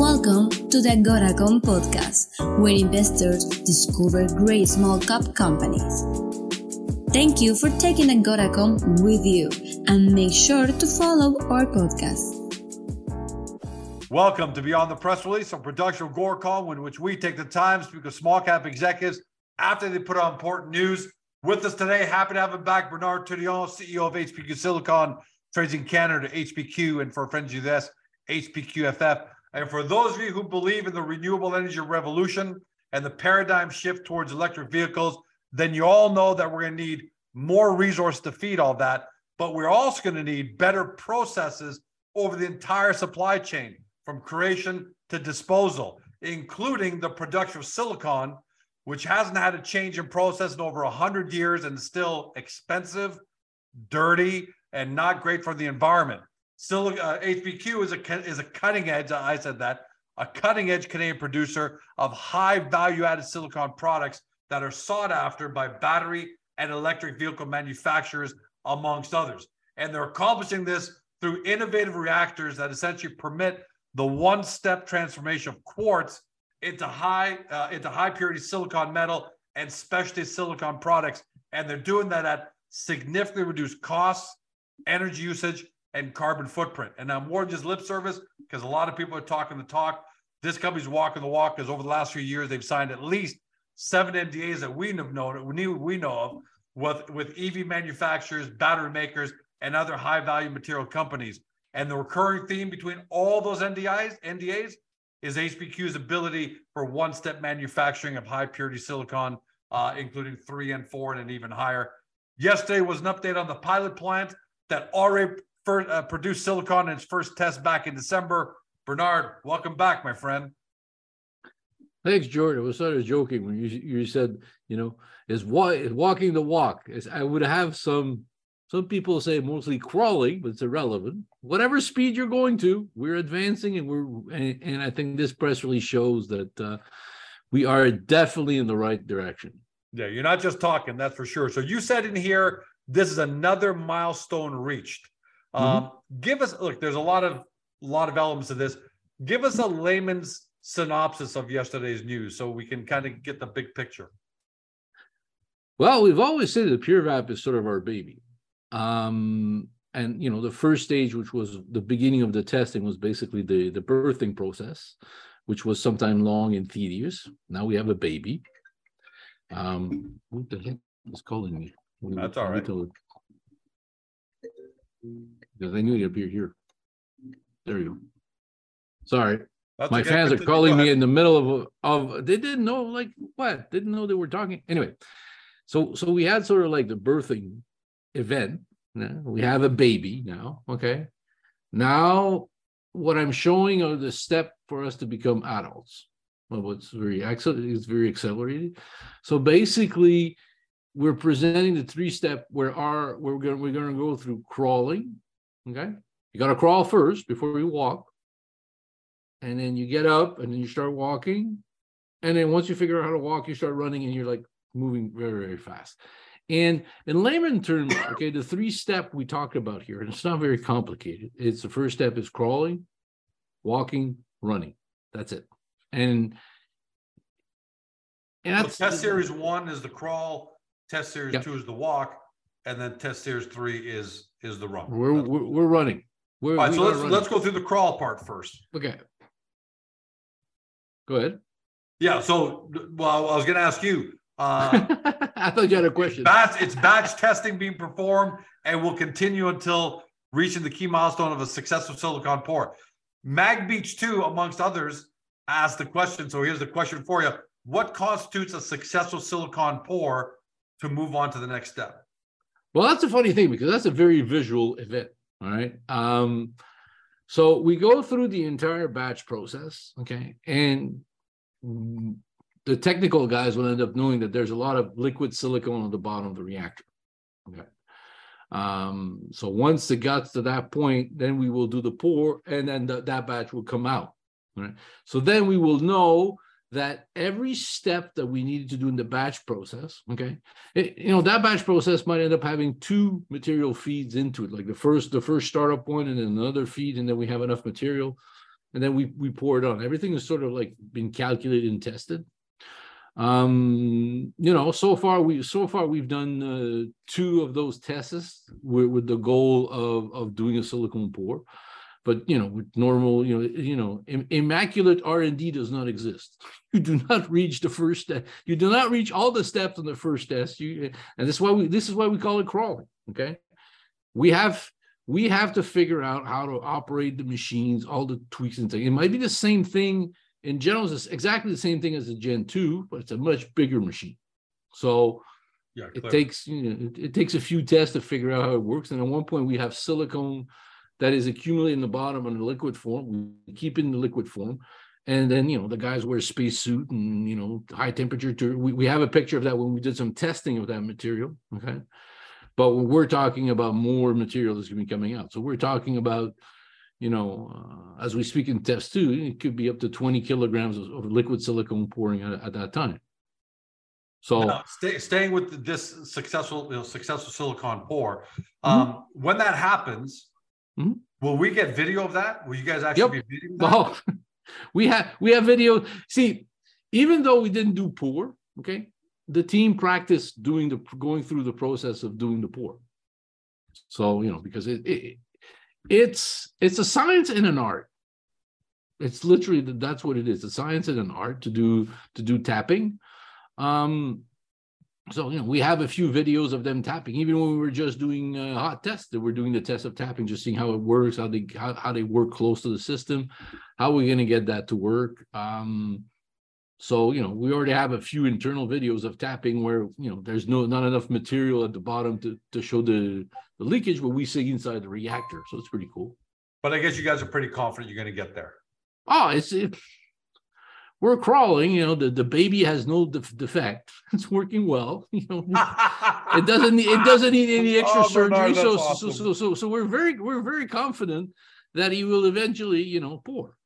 Welcome to the Goracom podcast, where investors discover great small cap companies. Thank you for taking a Goracom with you and make sure to follow our podcast. Welcome to Beyond the Press Release, a production of Goracom, in which we take the time to speak with small cap executives after they put out important news. With us today, happy to have him back, Bernard Tourillon, CEO of HPQ Silicon, trades in Canada, HPQ, and for friends of this, HPQFF. And for those of you who believe in the renewable energy revolution and the paradigm shift towards electric vehicles, then you all know that we're going to need more resource to feed all that. But we're also going to need better processes over the entire supply chain from creation to disposal, including the production of silicon, which hasn't had a change in process in over 100 years and is still expensive, dirty, and not great for the environment. Still, uh, HPQ is a is a cutting edge. I said that a cutting edge Canadian producer of high value added silicon products that are sought after by battery and electric vehicle manufacturers, amongst others. And they're accomplishing this through innovative reactors that essentially permit the one step transformation of quartz into high uh, into high purity silicon metal and specialty silicon products. And they're doing that at significantly reduced costs, energy usage, and carbon footprint. And now more just lip service, because a lot of people are talking the talk. This company's walking the walk because over the last few years, they've signed at least seven NDAs that we have known, we know of, with, with EV manufacturers, battery makers, and other high value material companies. And the recurring theme between all those NDIs, NDAs is HPQ's ability for one step manufacturing of high purity silicon, uh, including three and four and even higher. Yesterday was an update on the pilot plant that already first, uh, produced silicon in its first test back in December. Bernard, welcome back, my friend. Thanks, George. I was sort of joking when you you said, you know, is wa- walking the walk. Is I would have some some people say mostly crawling, but it's irrelevant. Whatever speed you're going to, we're advancing, and we're and, and I think this press release shows that uh, we are definitely in the right direction. Yeah, you're not just talking, that's for sure. So you said in here, this is another milestone reached. Mm-hmm. Um, give us look. There's a lot of a lot of elements to this. Give us a layman's synopsis of yesterday's news so we can kind of get the big picture. Well, we've always said that PureVap is sort of our baby. Um, and you know, the first stage, which was the beginning of the testing, was basically the the birthing process, which was sometime long and tedious. Now we have a baby. Um, what the heck is calling me? That's all right. Because I knew he'd appear here. There you go. Sorry. That's My fans are calling me in the middle of of they didn't know like what didn't know they were talking anyway. So so we had sort of like the birthing event. We have a baby now. Okay. Now what I'm showing are the step for us to become adults. Well, what's very excellent it's very accelerated. So basically, we're presenting the three step where our we're gonna we're gonna go through crawling. Okay. You gotta crawl first before you walk. And then you get up and then you start walking. And then once you figure out how to walk you start running and you're like moving very very fast. And in layman terms okay the three step we talked about here and it's not very complicated. It's the first step is crawling walking running. That's it. And and that's test series one is the crawl, test series Yep. two is the walk, and then test series three is is the run. we're That's- we're, we're running we're, all right, we so let's running. let's go through the crawl part first. okay go ahead Yeah. So, well, I was going to ask you. Uh, i thought you had a question batch, it's batch testing being performed and will continue until reaching the key milestone of a successful silicon pour. Mag Beach 2, amongst others, asked the question. So here's the question for you. What constitutes a successful silicon pour to move on to the next step? Well, that's a funny thing because that's a very visual event. All right. Um, so we go through the entire batch process, okay, and the technical guys will end up knowing that there's a lot of liquid silicone on the bottom of the reactor. Okay. Um, so once it gets to that point, then we will do the pour, and then th- that batch will come out. Right? So then we will know that every step that we needed to do in the batch process, okay, it- you know that batch process might end up having two material feeds into it like the first the first startup one and then another feed and then we have enough material and then we we pour it on. Everything is sort of like been calculated and tested. Um, you know, so far we so far we've done uh, two of those tests with, with the goal of of doing a silicone pour but you know with normal you know you know immaculate r&d does not exist. You do not reach the first step. You do not reach all the steps on the first test. You and this is why we this is why we call it crawling okay? We have we have to figure out how to operate the machines all the tweaks and things. It might be the same thing in general it's exactly the same thing as a gen 2 but it's a much bigger machine. So yeah, it takes you know it, it takes a few tests to figure out how it works. And at one point we have silicone that is accumulating in the bottom in the liquid form. We keep it in the liquid form. And then, you know, the guys wear a space suit and, you know, high temperature. To, we, we have a picture of that when we did some testing of that material. Okay. But we're talking about more material that's going to be coming out. So we're talking about, you know, uh, as we speak in test two, it could be up to 20 kilograms of, of liquid silicone pouring at, at that time. So stay, staying with this successful, you know, successful silicon pour, um, mm-hmm. when that happens, Mm-hmm. Will we get video of that? Will you guys actually yep. be videoing that? Oh, we have we have video. See, even though we didn't do pour, okay, the team practiced doing the going through the process of doing the pour. So you know, because it, it it's it's a science and an art. It's literally that's what it is. A science and an art to do to do tapping. Um, so you know we have a few videos of them tapping. Even when we were just doing uh, hot tests that we're doing the test of tapping just seeing how it works how they how, how they work close to the system how are we going to get that to work. Um so you know we already have a few internal videos of tapping where you know there's no not enough material at the bottom to to show the the leakage but we see inside the reactor so it's pretty cool. But i guess you guys are pretty confident you're going to get there. Oh it's it, we're crawling you know the, the baby has no def- defect it's working well you know it doesn't need it doesn't need any extra oh, surgery so, awesome. so so so so we're very we're very confident that he will eventually you know pour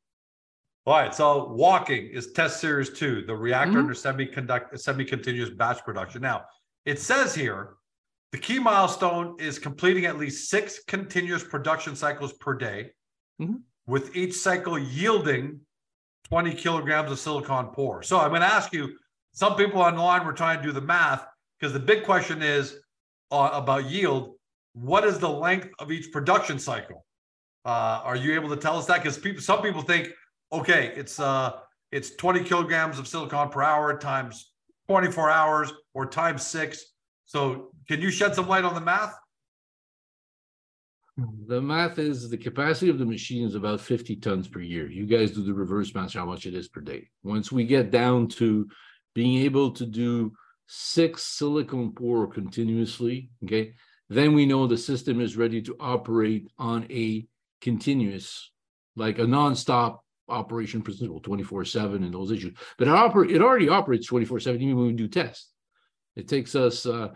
all right so walking is test series two the reactor mm-hmm. under semiconductor semi-continuous batch production now it says here the key milestone is completing at least six continuous production cycles per day mm-hmm. with each cycle yielding 20 kilograms of silicon pour. So I'm going to ask you, some people online were trying to do the math because the big question is uh, about yield. What is the length of each production cycle? Uh, are you able to tell us that? Because people, some people think, okay, it's uh, it's 20 kilograms of silicon per hour times 24 hours or times six. So can you shed some light on the math? The math is the capacity of the machine is about 50 tons per year. You guys do the reverse math, how much it is per day. Once we get down to being able to do six silicon pour continuously, okay, then we know the system is ready to operate on a continuous, like a nonstop operation principle, 24-7 and those issues. But it, oper- it already operates 24-7 even when we do tests. It takes us, uh,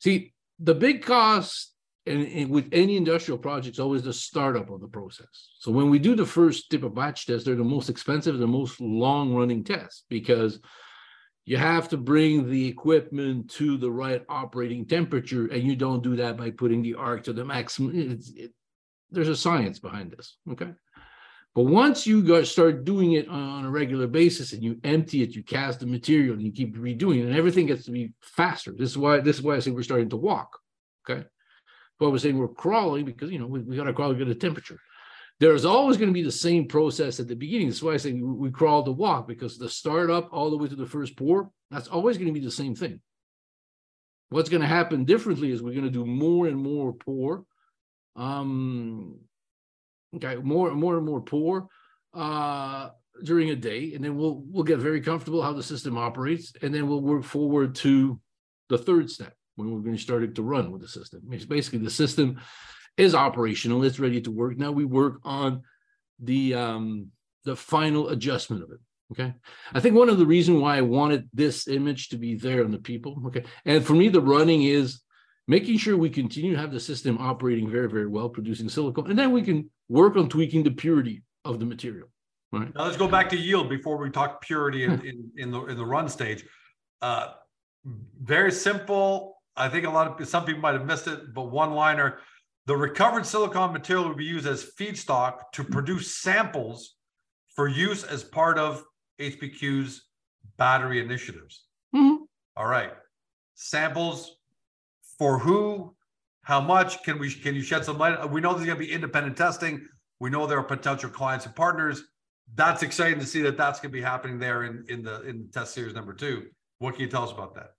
see, the big cost and, and, with any industrial project, it's always the startup of the process. So when we do the first tip of batch test, they're the most expensive, the most long running tests because you have to bring the equipment to the right operating temperature, and you don't do that by putting the arc to the maximum. It, there's a science behind this, okay? But once you start doing it on a regular basis and you empty it, you cast the material and you keep redoing it, and everything gets to be faster. This is why this is why I say we're starting to walk. Okay. But we're saying we're crawling because you know we, we got to crawl to get a temperature. There's always going to be the same process at the beginning. That's why I say we, we crawl to walk because the start up all the way to the first pour, that's always going to be the same thing. What's going to happen differently is we're going to do more and more pour. Um, okay, more and more and more pour uh, during a day, and then we'll we'll get very comfortable how the system operates, and then we'll work forward to the third step when we're going to start it to run with the system. It's basically the system is operational, it's ready to work. Now we work on the um, the final adjustment of it. Okay. I think one of the reason why I wanted this image to be there on the people. Okay. And for me, the running is making sure we continue to have the system operating very, very well, producing silicon, and then we can work on tweaking the purity of the material. Right. Now let's go back to yield before we talk purity in, in, in the in the run stage. Uh, very simple I think a lot of some people might have missed it, but one liner the recovered silicon material will be used as feedstock to produce samples for use as part of HPQ's battery initiatives. Mhm. All right. Samples for who, how much can we can you shed some light? We know there's going to be independent testing. We know there are potential clients and partners. That's exciting to see that that's going to be happening there in in the in test series number two. What can you tell us about that?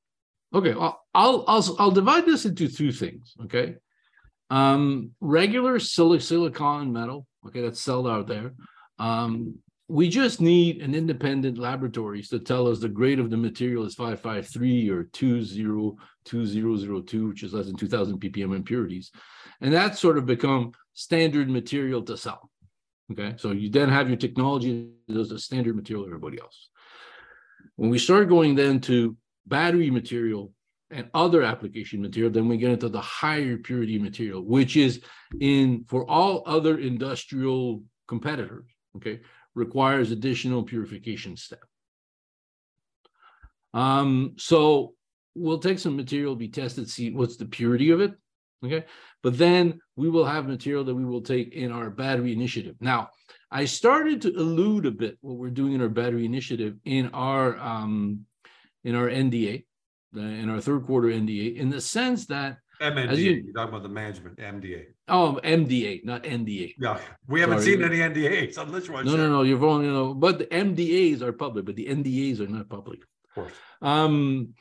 Okay, well, I'll I'll I'll divide this into two things. Okay, um, regular sil- silicon metal. Okay, that's sold out there. Um, we just need an independent laboratories to tell us the grade of the material is 553 or 202002, which is less than 2000 ppm impurities. And that's sort of become standard material to sell. Okay, so you then have your technology as a standard material everybody else. When we start going then to battery material and other application material, then we get into the higher purity material, which is in for all other industrial competitors, okay, requires additional purification step. Um, so we'll take some material, be tested, see what's the purity of it. Okay. But then we will have material that we will take in our battery initiative. Now, I started to allude a bit what we're doing in our battery initiative in our um, in our NDA, in our third quarter NDA, in the sense that MNDA. As you- You, are talking about the management MDA. oh MDA, not NDA. Yeah, we haven't Sorry. seen any NDAs you want to No, no, no. You're wrong. You know, but the MDAs are public, but the NDAs are not public. Of course. Um,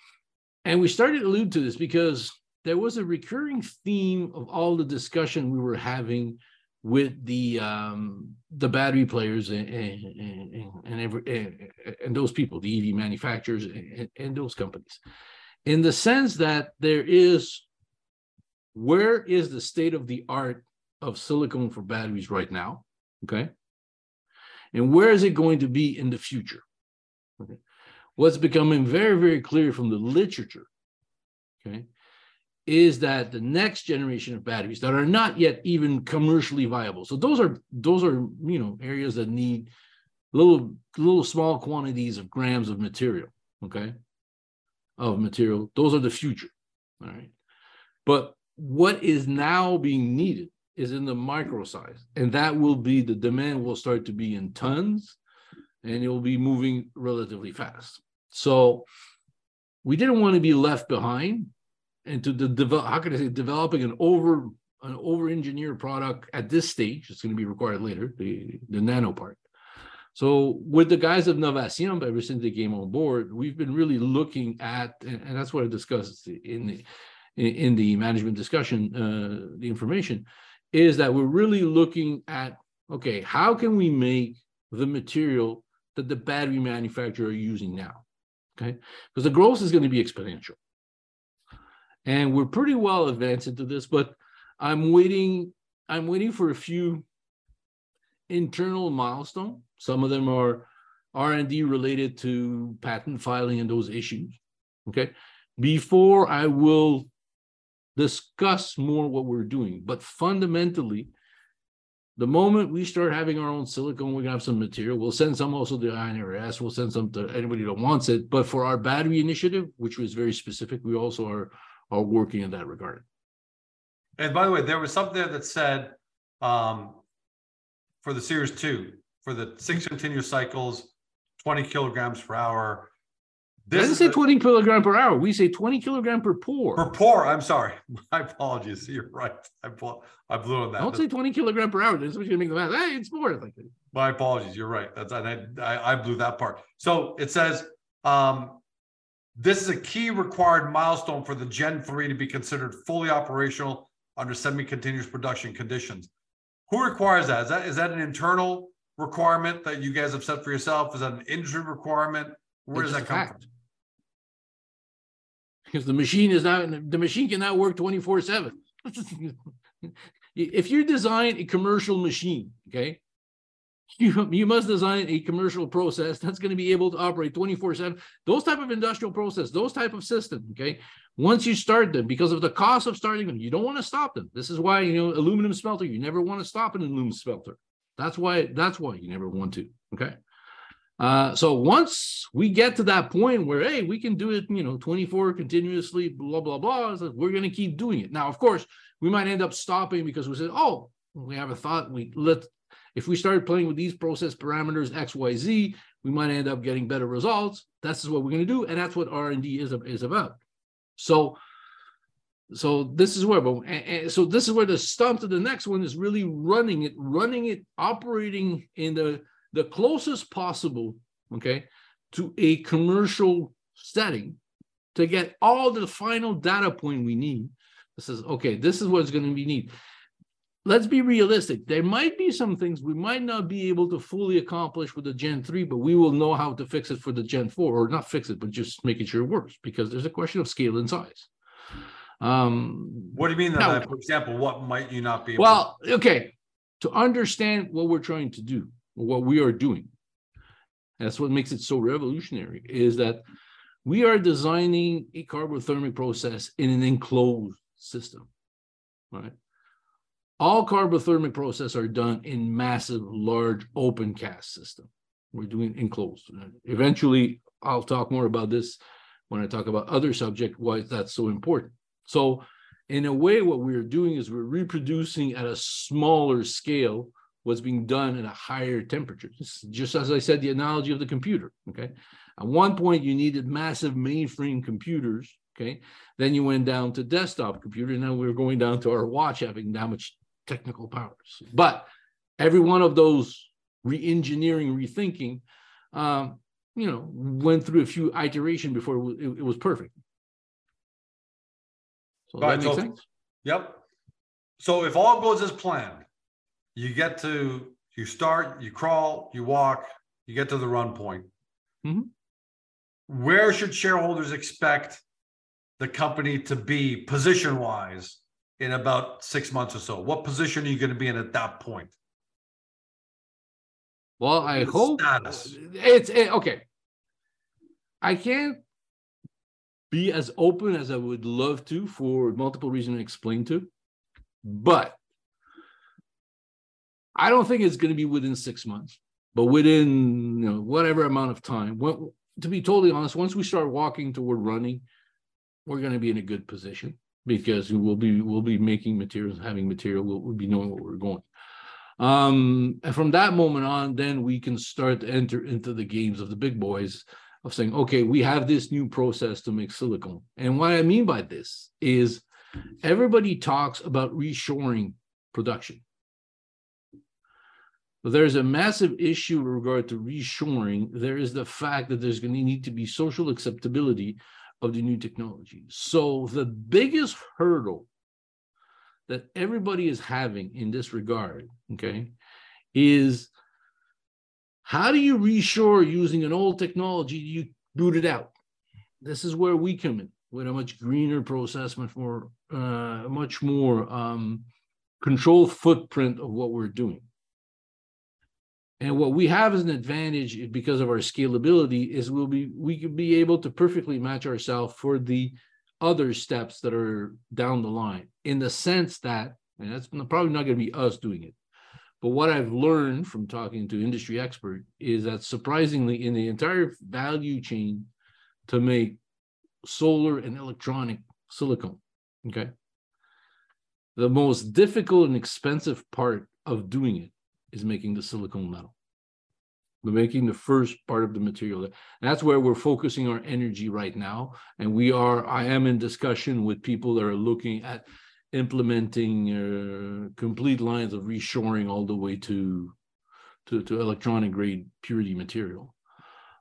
and we started to allude to this because there was a recurring theme of all the discussion we were having with the um, the battery players and and, and, and, every, and, and those people, the EV manufacturers and, and those companies, in the sense that there is where is the state of the art of silicon for batteries right now? Okay. And where is it going to be in the future? Okay what's becoming very, very clear from the literature, okay, is that the next generation of batteries that are not yet even commercially viable. So those are those are you know areas that need little little small quantities of grams of material, okay, of material. Those are the future. All right. But what is now being needed is in the micro size, and that will be the demand will start to be in tons and it will be moving relatively fast. So we didn't want to be left behind and to the develop how can I say developing an over an over engineered product at this stage, it's going to be required later, the, the nano part. So with the guys of Novation, ever since they came on board, we've been really looking at, and, that's what I discussed in the in the management discussion, uh, the information, is that we're really looking at okay, how can we make the material that the battery manufacturer are using now? Okay, because the growth is going to be exponential. And we're pretty well advanced into this, but I'm waiting, I'm waiting for a few internal milestone. Some of them are R&D related to patent filing and those issues. Okay. Before I will discuss more what we're doing, but fundamentally, the moment we start having our own silicon, we're gonna have some material. We'll send some also to INRS. We'll send some to anybody that wants it. But for our battery initiative, which was very specific, we also are are working in that regard. And by the way, there was something that said um, for the Series 2, for the six continuous cycles, 20 kilograms per hour. It doesn't is say a- 20 kilogram per hour. We say 20 kilogram per pour. per pour. I'm sorry. My apologies. You're right. I, blew- I blew on that. Don't say 20 kilogram per hour. That's what you're gonna make the math. Hey, it's more like My apologies. You're right. That's and I, I I blew that part. So it says um, this is a key required milestone for the Gen 3 to be considered fully operational under semi-continuous production conditions. Who requires that? Is that is that an internal requirement that you guys have set for yourself? Is that an industry requirement? Where It's does that come fact. from? because the machine is not the machine cannot work 24 7 if you design a commercial machine okay you, you must design a commercial process that's going to be able to operate 24 7 those type of industrial process those type of system okay once you start them because of the cost of starting them you don't want to stop them this is why you know aluminum smelter you never want to stop an aluminum smelter that's why that's why you never want to okay uh, so once we get to that point where hey, we can do it, you know, 24 continuously, blah blah blah, we're going to keep doing it. Now, of course, we might end up stopping because we said, oh, we have a thought. We let if we started playing with these process parameters X, Y, Z, we might end up getting better results. That's what we're going to do, and that's what R and D is is about. So, so this is where, but and, and so this is where the stump to the next one is really running it, running it, operating in the the closest possible, okay, to a commercial setting to get all the final data point we need. This is okay. This is what's going to be needed let's be realistic. There might be some things we might not be able to fully accomplish with the Gen 3, but we will know how to fix it for the Gen 4, or not fix it, but just making sure it works because there's a question of scale and size. Um, what do you mean now, For example, what might you not be well, to- okay. To understand what we're trying to do, what we are doing, that's what makes it so revolutionary, is that we are designing a carbothermic process in an enclosed system, right? All carbothermic processes are done in massive, large open cast system. We're doing enclosed. Eventually, I'll talk more about this when I talk about other subject, why that's so important. So in a way, what we're doing is we're reproducing at a smaller scale what's being done at a higher temperature. Just as I said, the analogy of the computer. Okay. At one point, you needed massive mainframe computers. Okay. Then you went down to desktop computer. Now we're going down to our watch having that much technical powers. But every one of those re-engineering, rethinking, um, you know, went through a few iteration before it was, it, it was perfect. So right, that makes so, sense. Yep. So if all goes as planned, you get to you start, you crawl, you walk, you get to the run point. Mm-hmm. Where should shareholders expect the company to be position wise in about six months or so? What position are you going to be in at that point? Well, I hope status? it's it, okay. I can't be as open as I would love to for multiple reasons to explain to, but I don't think it's going to be within six months, but within you know, whatever amount of time. To be totally honest, once we start walking toward running, we're going to be in a good position because we'll be we'll be making materials, having material, we'll, we'll be knowing what we're going. Um, and from that moment on, then we can start to enter into the games of the big boys of saying, okay, we have this new process to make silicone. And what I mean by this is everybody talks about reshoring production. But there's a massive issue with regard to reshoring. There is the fact that there's going to need to be social acceptability of the new technology. So the biggest hurdle that everybody is having in this regard, okay, is how do you reshore using an old technology you booted out? This is where we come in with a much greener process, much more, uh, much more um, controlled footprint of what we're doing. And what we have as an advantage because of our scalability is we'll be we can be able to perfectly match ourselves for the other steps that are down the line in the sense that, and that's probably not going to be us doing it. But what I've learned from talking to industry expert is that surprisingly, in the entire value chain to make solar and electronic silicone, okay, the most difficult and expensive part of doing it is making the silicon metal. We're making the first part of the material. That's where we're focusing our energy right now. And we are, I am in discussion with people that are looking at implementing uh, complete lines of reshoring all the way to to, to electronic grade purity material.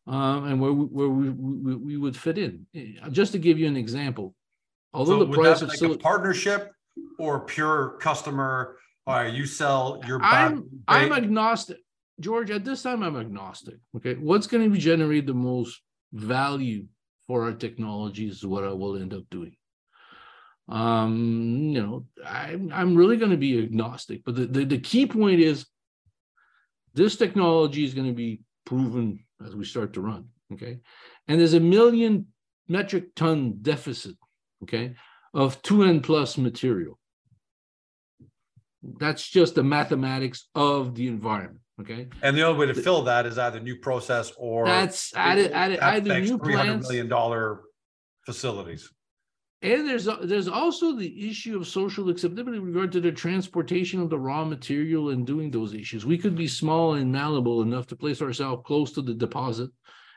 Um, and where we, where we, we, we, would fit in. Just to give you an example, although so the price of like sil- a partnership or pure customer uh, you sell your I'm I'm agnostic. George, at this time, I'm agnostic. Okay. What's going to generate the most value for our technology is what I will end up doing. Um, you know, I'm I'm really going to be agnostic, but the, the, the key point is this technology is going to be proven as we start to run. Okay. And there's a million metric ton deficit, okay, of 2N plus material. That's just the mathematics of the environment. Okay. And the only way to fill that is either new process or that's added, added either new plants, million dollar facilities. And there's there's also the issue of social acceptability in regard to the transportation of the raw material and doing those issues. We could be small and malleable enough to place ourselves close to the deposit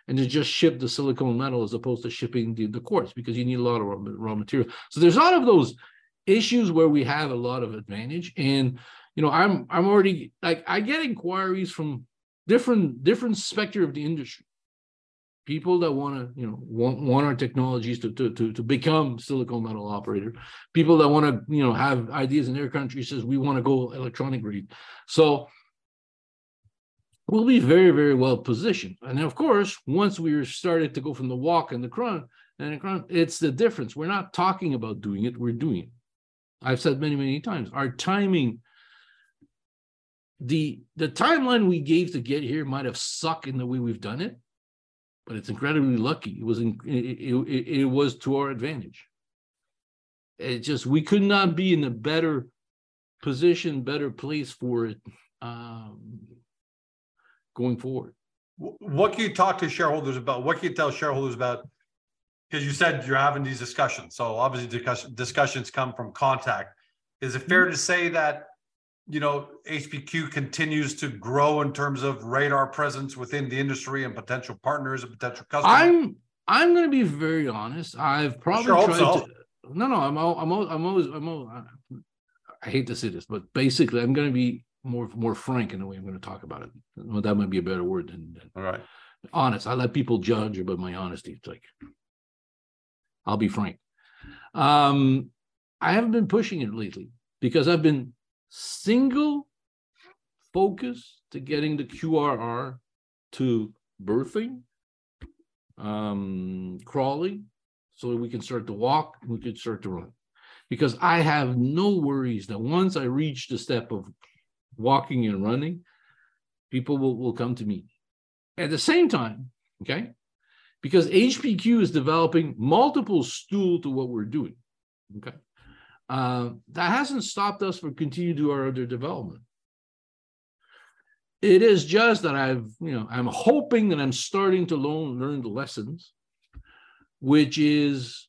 and to just ship the silicon metal as opposed to shipping the, the quartz because you need a lot of raw, raw material. So there's a lot of those issues where we have a lot of advantage. And you know, I'm I'm already like I get inquiries from different different specter of the industry. People that want to you know want, want our technologies to, to to to become silicon metal operator. People that want to you know have ideas in their country says we want to go electronic grade so we'll be very very well positioned. And of course once we started to go from the walk and the crunch and the crunch, it's the difference. We're not talking about doing it we're doing it i've said many many times our timing the the timeline we gave to get here might have sucked in the way we've done it but it's incredibly lucky. It was in, it, it, it was to our advantage. It just we could not be in a better position, better place for it um, going forward. What can you talk to shareholders about? What can you tell shareholders about? Because you said you're having these discussions, so obviously discussion, discussions come from contact. Is it fair mm-hmm. to say that you know, HPQ continues to grow in terms of radar presence within the industry and potential partners and potential customers? I'm I'm going to be very honest. I've probably sure tried so. to. No, no, I'm all, I'm all, I'm always I'm all, I hate to say this, but basically, I'm going to be more more frank in the way I'm going to talk about it. Well, that might be a better word than, than all right. Honest. I let people judge about my honesty. It's like I'll be frank. Um, I haven't been pushing it lately because I've been single focus to getting the QRR to birthing, um, crawling, so we can start to walk, we can start to run. Because I have no worries that once I reach the step of walking and running, people will, will come to me. At the same time, okay, because HPQ is developing multiple stool to what we're doing. Okay. Uh, that hasn't stopped us from continuing to our other development. It is just that I've, you know, I'm hoping that I'm starting to learn, learn the lessons, which is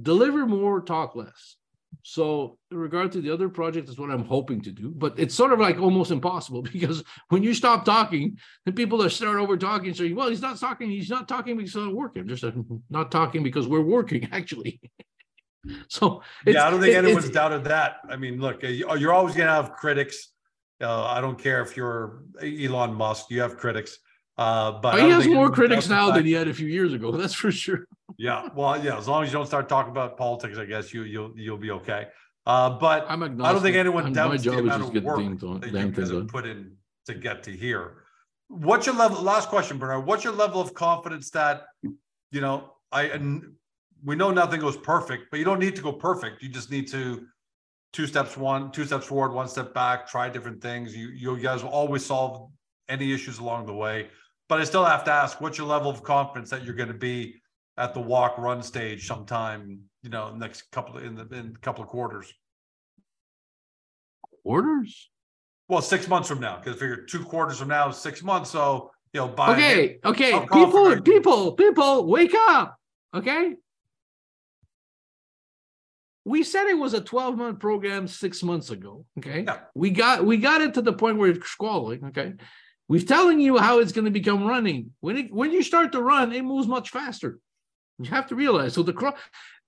deliver more, talk less. So, in regard to the other project, is what I'm hoping to do. But it's sort of like almost impossible because when you stop talking, the people that start over talking say, "Well, he's not talking. He's not talking because he's not working. Just hmm, not talking because we're working." Actually, So yeah, I don't think anyone's doubted that. I mean, look, uh, uh, you're always going to have critics. Uh, I don't care if you're Elon Musk, you have critics. Uh, but he has more critics now than he had a few years ago. That's for sure. yeah, well, yeah. As long as you don't start talking about politics, I guess you you'll you'll be okay. Uh, but I'm agnostic. I don't think anyone I'm, doubts the amount of work on, that you guys have put in to get to here. What's your level? Last question, Bernard. What's your level of confidence that you know? I and we know nothing goes perfect, but you don't need to go perfect. You just need to two steps one, two steps forward, one step back, try different things. You you guys will always solve any issues along the way. But I still have to ask, what's your level of confidence that you're going to be at the walk run stage sometime, you know, next couple in the in a couple of quarters? Quarters? Well, six months from now, because figure two quarters from now is six months. So you know, by okay, okay, people, people, people, wake up. Okay, we said it was a 12 month program six months ago. Okay. Yeah. We got we got it to the point where it's squalling. Okay. We're telling you how it's going to become running. When it when you start to run, it moves much faster. You have to realize. So the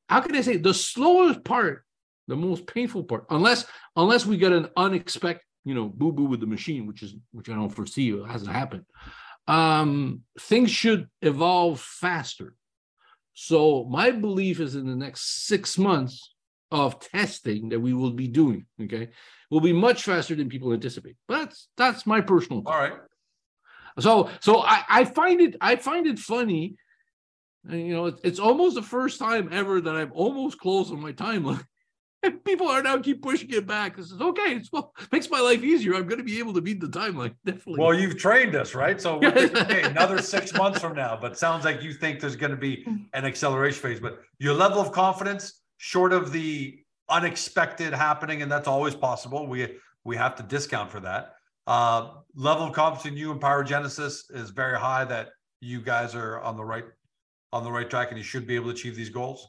how can I say the slowest part, the most painful part, unless unless we get an unexpected, you know, boo boo with the machine, which is which I don't foresee it hasn't happened. Um, things should evolve faster. So my belief is in the next six months, of testing that we will be doing, okay, will be much faster than people anticipate. But that's that's my personal. All right. So so I, I find it I find it funny. And, you know, it, it's almost the first time ever that I've almost closed on my timeline. And people are now keep pushing it back. This is okay. It's well makes my life easier. I'm going to be able to beat the timeline. Definitely. Well, you've trained us, right? So okay, another six months from now. But sounds like you think there's going to be mm. an acceleration phase. But your level of confidence short of the unexpected happening, and that's always possible. We we have to discount for that. Uh, level of confidence in you and Pyrogenesis is very high. That you guys are on the right on the right track, and you should be able to achieve these goals.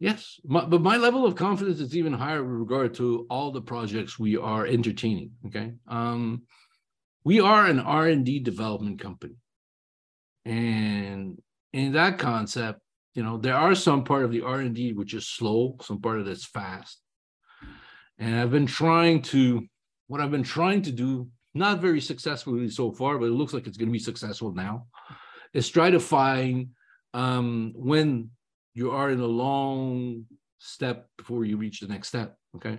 Yes, my, but my level of confidence is even higher with regard to all the projects we are entertaining. Okay, um, we are an R and D development company, and in that concept, you know, there are some part of the R and D which is slow, some part of that's fast, and I've been trying to, what I've been trying to do, not very successfully so far, but it looks like it's going to be successful now, is try to find um, when you are in a long step before you reach the next step. Okay.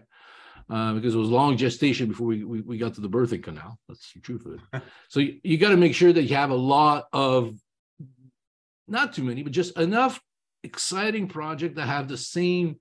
Uh, because it was long gestation before we, we, we got to the birthing canal. That's the truth of it. so you, you got to make sure that you have a lot of, not too many, but just enough exciting project that have the same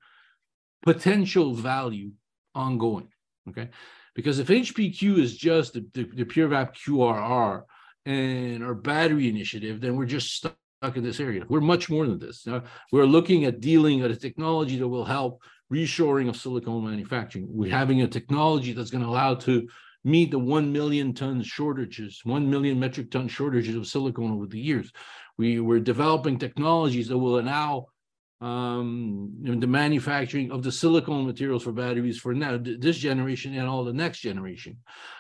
potential value ongoing. Okay. Because if HPQ is just the, the, the PureVap QRR and our battery initiative, then we're just stuck in this area. We're much more than this. We're looking at dealing with a technology that will help reshoring of silicone manufacturing. We're having a technology that's going to allow to meet the 1 million ton shortages, 1 million metric ton shortages of silicone over the years. We, we're developing technologies that will allow um, the manufacturing of the silicone materials for batteries for now, this generation and all the next generation.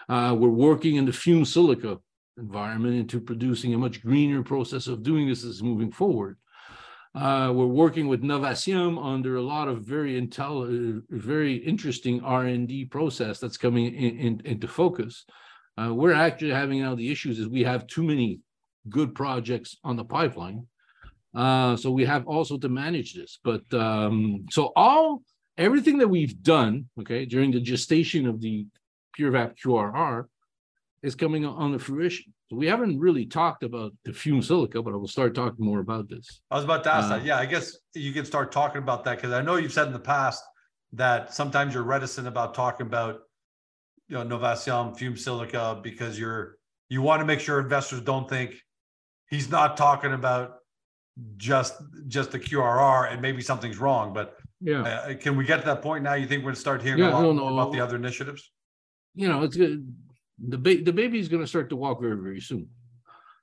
Uh, we're working in the fume silica environment into producing a much greener process of doing this is moving forward. Uh, we're working with Novacium under a lot of very intel, very interesting R&D process that's coming in, in, into focus. Uh, we're actually having now the issues is we have too many good projects on the pipeline. Uh, so we have also to manage this. But um, so all everything that we've done, okay, during the gestation of the PureVap QRR is coming on the fruition. So we haven't really talked about the fume silica, but I will start talking more about this. I was about to ask uh, that. Yeah, I guess you can start talking about that because I know you've said in the past that sometimes you're reticent about talking about you know Novacium fume silica because you're you want to make sure investors don't think he's not talking about just just the QRR and maybe something's wrong. But yeah, uh, can we get to that point now? You think we're going to start hearing yeah, a lot more about the other initiatives? You know, it's good the ba- the baby is going to start to walk very very soon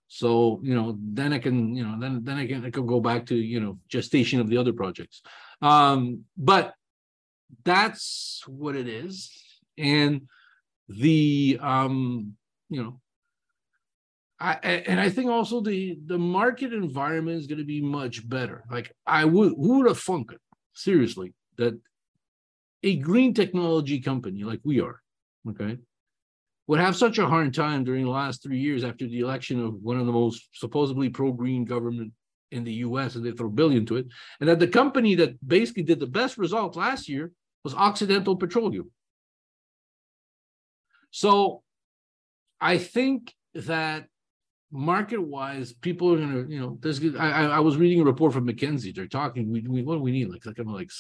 so you know then i can you know then then i can i can go back to you know gestation of the other projects um but that's what it is and the um you know I, and I think also the the market environment is going to be much better. Like I would, who would have thunk it seriously that a green technology company like we are, okay, would have such a hard time during the last three years after the election of one of the most supposedly pro-green government in the US, and they throw a billion to it, and that the company that basically did the best results last year was Occidental Petroleum. So I think that market wise, people are gonna, you know, there's. I, I was reading a report from McKinsey. They're talking. We, we what do we need? Like like I'm like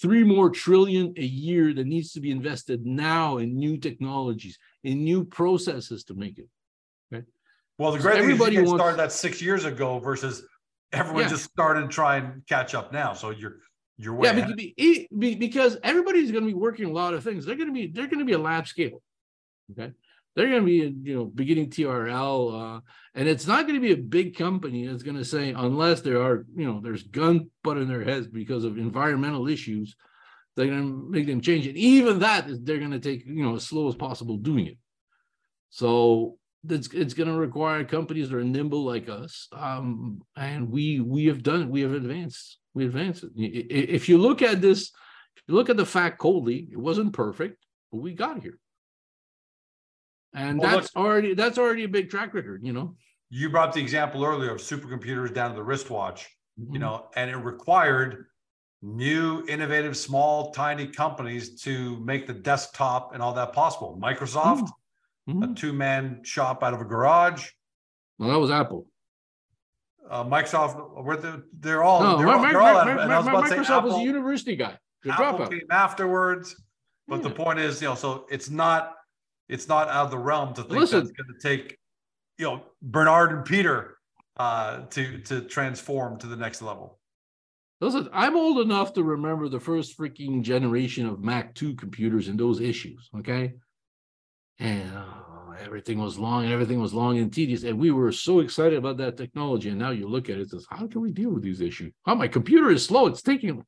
three more trillion a year that needs to be invested now in new technologies, in new processes to make it. Okay. Well, the great so thing is you wants, started that six years ago versus everyone yeah. just started trying to catch up now. So you're you're way yeah, because, because everybody's going to be working a lot of things. They're going to be they're going to be a lab scale. Okay they're going to be, you know, beginning TRL, uh, and it's not going to be a big company that's going to say unless there are, you know, there's gun put in their heads because of environmental issues, they're going to make them change it. Even that, they're going to take, you know, as slow as possible doing it. So it's it's going to require companies that are nimble like us, um, and we we have done it. We have advanced. We advanced. If you look at this, if you look at the fact coldly, it wasn't perfect, but we got here and well, that's look, already that's already a big track record you know? You brought the example earlier of supercomputers down to the wristwatch mm-hmm. you know and it required new innovative small tiny companies to make the desktop and all that possible. Microsoft mm-hmm. a two-man shop out of a garage. Well that was apple. Uh, microsoft were the, they're all no, they're, all, they're all out and I was about microsoft to say, Apple, was a university guy. Apple came afterwards but yeah. the point is you know so it's not it's not out of the realm to think Listen, that's going to take, you know, Bernard and Peter uh, to to transform to the next level. Listen, I'm old enough to remember the first freaking generation of Mac 2 computers and those issues. Okay. And uh, everything was long and everything was long and tedious. And we were so excited about that technology. And now you look at it, it says, how can we deal with these issues? Oh, my computer is slow. It's taking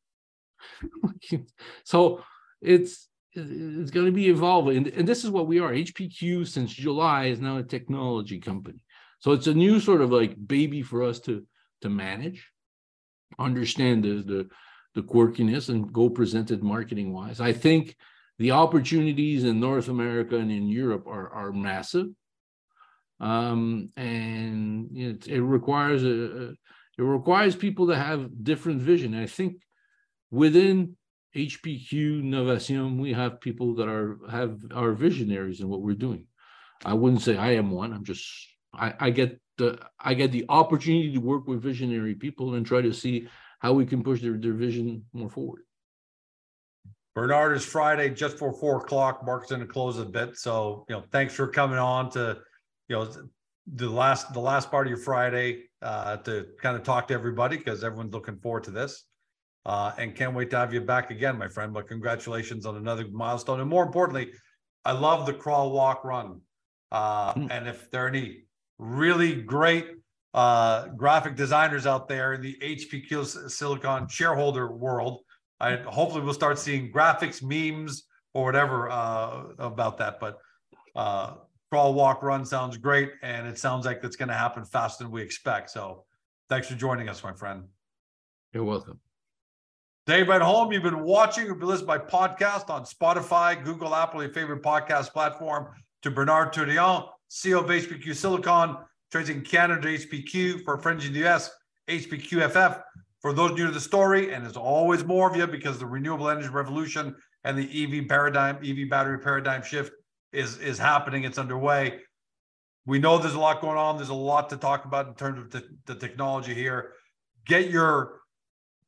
so it's it's going to be evolving, and, this is what we are. HPQ since July is now a technology company, so it's a new sort of like baby for us to to manage, understand the the the quirkiness, and go present it marketing wise. I think the opportunities in North America and in Europe are are massive, um, and it, it requires a, it requires people to have different vision. And I think within HPQ Novation, we have people that are have are visionaries in what we're doing. I wouldn't say I am one. I'm just I, I get the I get the opportunity to work with visionary people and try to see how we can push their, their vision more forward. Bernard is Friday just before four o'clock. Mark's going to close a bit. So, you know, thanks for coming on to, you know, the last the last part of your Friday uh, to kind of talk to everybody because everyone's looking forward to this. Uh, and can't wait to have you back again, my friend. But congratulations on another milestone. And more importantly, I love the crawl, walk, run. Uh, mm. And if there are any really great uh, graphic designers out there in the HPQ Silicon shareholder world, I hopefully we'll start seeing graphics, memes, or whatever uh, about that. But uh, crawl, walk, run sounds great, and it sounds like it's going to happen faster than we expect. So, thanks for joining us, my friend. You're welcome. Dave at home, you've been watching or been listening by podcast on Spotify, Google, Apple, your favorite podcast platform. To Bernard Tourillon, CEO of HPQ Silicon, trades in Canada HPQ for friends in the US, HPQFF for those new to the story, and there's always more of you because the renewable energy revolution and the EV paradigm, EV battery paradigm shift is is happening. It's underway. We know there's a lot going on. There's a lot to talk about in terms of the, the technology here. Get your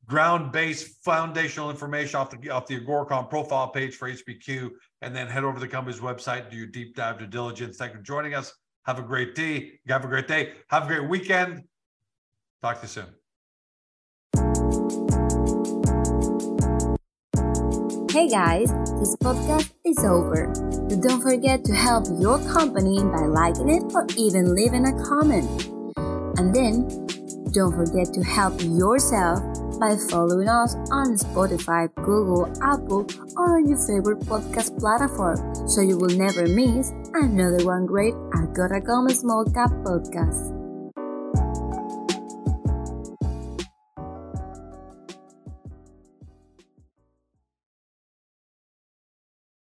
ground-based foundational information off the off the Agoracom profile page for HPQ, and then head over to the company's website, do your deep dive due diligence. Thank you for joining us. Have a great day. Have a great day. Have a great weekend. Talk to you soon. Hey guys, this podcast is over. But don't forget to help your company by liking it or even leaving a comment. And then don't forget to help yourself by following us on Spotify, Google, Apple, or on your favorite podcast platform so you will never miss another one great Agoracom Small Cap podcast.